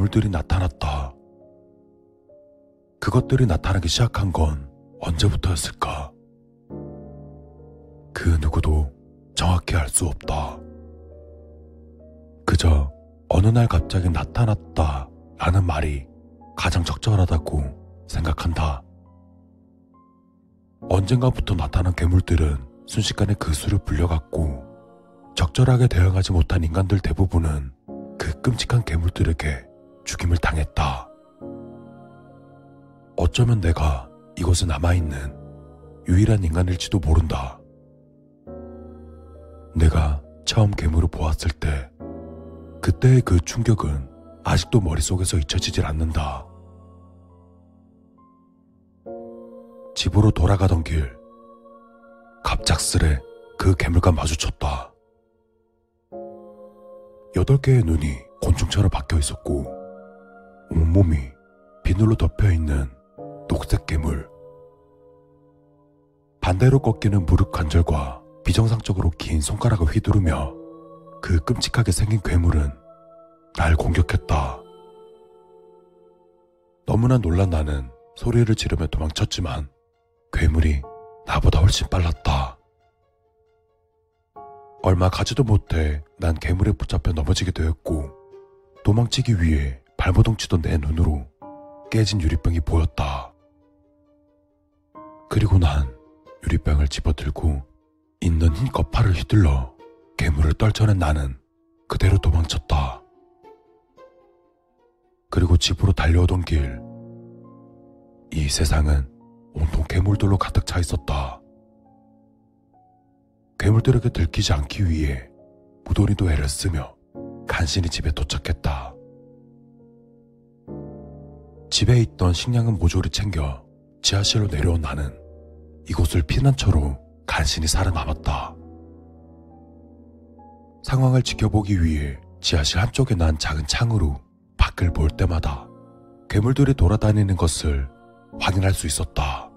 괴물들이 나타났다. 그것들이 나타나기 시작한 건 언제부터였을까? 그 누구도 정확히 알 수 없다. 그저 어느 날 갑자기 나타났다 라는 말이 가장 적절하다고 생각한다. 언젠가부터 나타난 괴물들은 순식간에 그 수를 불려갔고 적절하게 대응하지 못한 인간들 대부분은 그 끔찍한 괴물들에게 죽임을 당했다. 어쩌면 내가 이곳에 남아있는 유일한 인간일지도 모른다. 내가 처음 괴물을 보았을 때 그때의 그 충격은 아직도 머릿속에서 잊혀지질 않는다. 집으로 돌아가던 길, 갑작스레 그 괴물과 마주쳤다. 여덟 개의 눈이 곤충처럼 박혀 있었고, 온몸이 비늘로 덮여 있는 녹색 괴물. 반대로 꺾이는 무릎 관절과 비정상적으로 긴 손가락을 휘두르며 그 끔찍하게 생긴 괴물은 날 공격했다. 너무나 놀란 나는 소리를 지르며 도망쳤지만 괴물이 나보다 훨씬 빨랐다. 얼마 가지도 못해 난 괴물에 붙잡혀 넘어지게 되었고 도망치기 위해 발버둥 치던 내 눈으로 깨진 유리병이 보였다. 그리고 난 유리병을 집어들고 있는 흰 거파를 휘둘러 괴물을 떨쳐낸 나는 그대로 도망쳤다. 그리고 집으로 달려오던 길. 이 세상은 온통 괴물들로 가득 차 있었다. 괴물들에게 들키지 않기 위해 무도리도 애를 쓰며 간신히 집에 도착했다. 집에 있던 식량은 모조리 챙겨 지하실로 내려온 나는 이곳을 피난처로 간신히 살아남았다. 상황을 지켜보기 위해 지하실 한쪽에 난 작은 창으로 밖을 볼 때마다 괴물들이 돌아다니는 것을 확인할 수 있었다.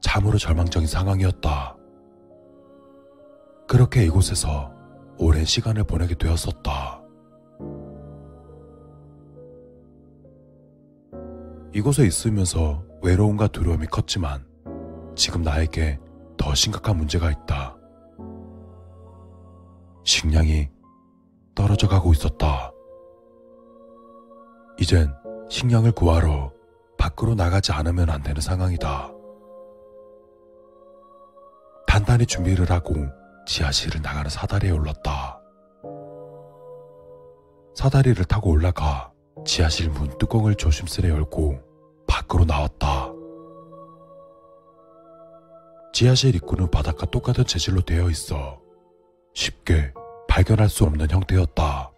참으로 절망적인 상황이었다. 그렇게 이곳에서 오랜 시간을 보내게 되었었다. 이곳에 있으면서 외로움과 두려움이 컸지만 지금 나에게 더 심각한 문제가 있다. 식량이 떨어져 가고 있었다. 이젠 식량을 구하러 밖으로 나가지 않으면 안 되는 상황이다. 단단히 준비를 하고 지하실을 나가는 사다리에 올랐다. 사다리를 타고 올라가 지하실 문 뚜껑을 조심스레 열고 밖으로 나왔다. 지하실 입구는 바닥과 똑같은 재질로 되어 있어 쉽게 발견할 수 없는 형태였다.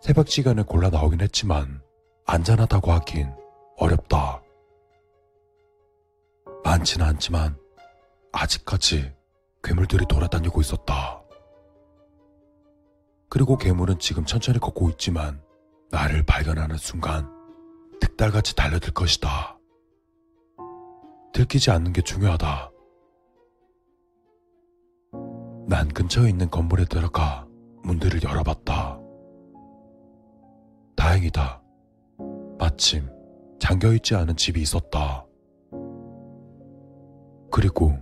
새벽 시간에 골라 나오긴 했지만 안전하다고 하긴 어렵다. 많지는 않지만 아직까지 괴물들이 돌아다니고 있었다. 그리고 괴물은 지금 천천히 걷고 있지만 나를 발견하는 순간 득달같이 달려들 것이다. 들키지 않는 게 중요하다. 난 근처에 있는 건물에 들어가 문들을 열어봤다. 다행이다. 마침 잠겨있지 않은 집이 있었다. 그리고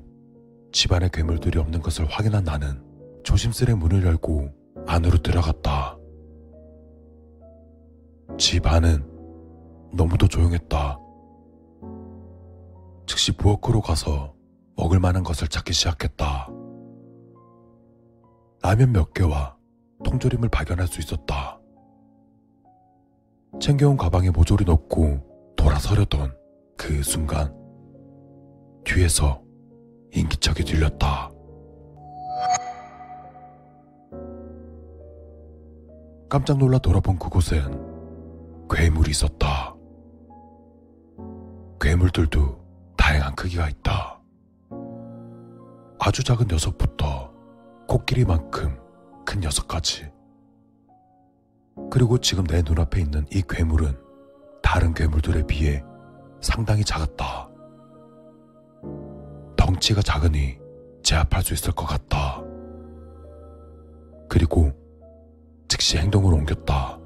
집안에 괴물들이 없는 것을 확인한 나는 조심스레 문을 열고 안으로 들어갔다. 집 안은 너무도 조용했다. 즉시 부엌으로 가서 먹을 만한 것을 찾기 시작했다. 라면 몇 개와 통조림을 발견할 수 있었다. 챙겨온 가방에 모조리 넣고 돌아서려던 그 순간 뒤에서 인기척이 들렸다. 깜짝 놀라 돌아본 그곳엔 괴물이 있었다. 괴물들도 다양한 크기가 있다. 아주 작은 녀석부터 코끼리만큼 큰 녀석까지. 그리고 지금 내 눈앞에 있는 이 괴물은 다른 괴물들에 비해 상당히 작았다. 덩치가 작으니 제압할 수 있을 것 같다. 그리고 즉시 행동으로 옮겼다.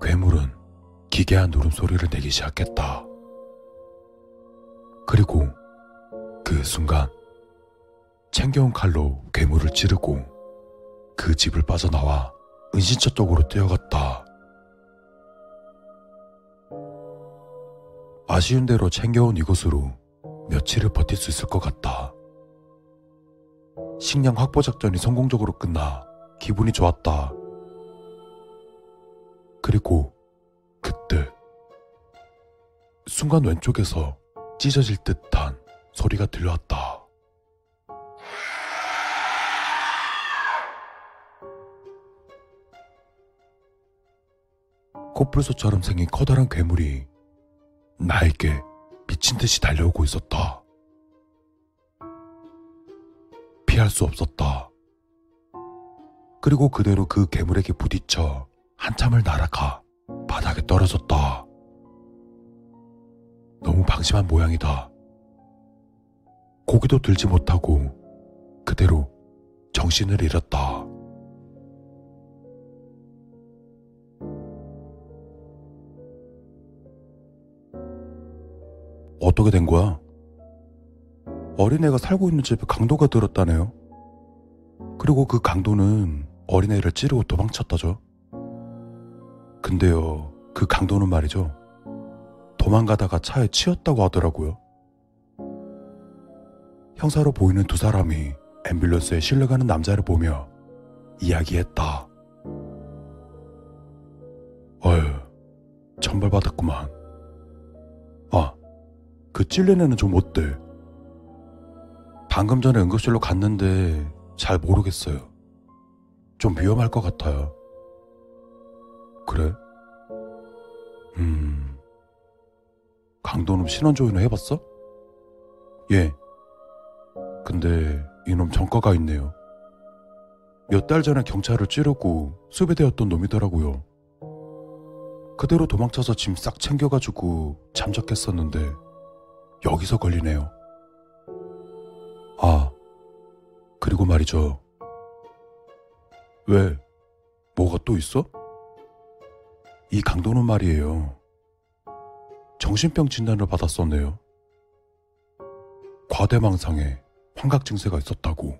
괴물은 기괴한 울음소리를 내기 시작했다. 그리고 그 순간 챙겨온 칼로 괴물을 찌르고 그 집을 빠져나와 은신처 쪽으로 뛰어갔다. 아쉬운 대로 챙겨온 이곳으로 며칠을 버틸 수 있을 것 같다. 식량 확보 작전이 성공적으로 끝나 기분이 좋았다. 그리고 그때 순간 왼쪽에서 찢어질 듯한 소리가 들려왔다. 코뿔소처럼 생긴 커다란 괴물이 나에게 미친 듯이 달려오고 있었다. 피할 수 없었다. 그리고 그대로 그 괴물에게 부딪혀 한참을 날아가 바닥에 떨어졌다. 너무 방심한 모양이다. 고기도 들지 못하고 그대로 정신을 잃었다. 어떻게 된 거야? 어린애가 살고 있는 집에 강도가 들었다네요. 그리고 그 강도는 어린애를 찌르고 도망쳤다죠. 근데요, 그 강도는 말이죠. 도망가다가 차에 치였다고 하더라고요. 형사로 보이는 두 사람이 앰뷸런스에 실려가는 남자를 보며 이야기했다. 어휴, 천벌받았구만. 아, 그 찔린 애는 좀 어때? 방금 전에 응급실로 갔는데 잘 모르겠어요. 좀 위험할 것 같아요. 그래? 음. 강도놈 신원조회는 해봤어? 예. 근데 이놈 전과가 있네요. 몇 달 전에 경찰을 찌르고 수배되었던 놈이더라고요. 그대로 도망쳐서 짐 싹 챙겨가지고 잠적했었는데 여기서 걸리네요. 그리고 말이죠. 왜? 뭐가 또 있어? 이 강도는 말이에요. 정신병 진단을 받았었네요. 과대망상에 환각 증세가 있었다고.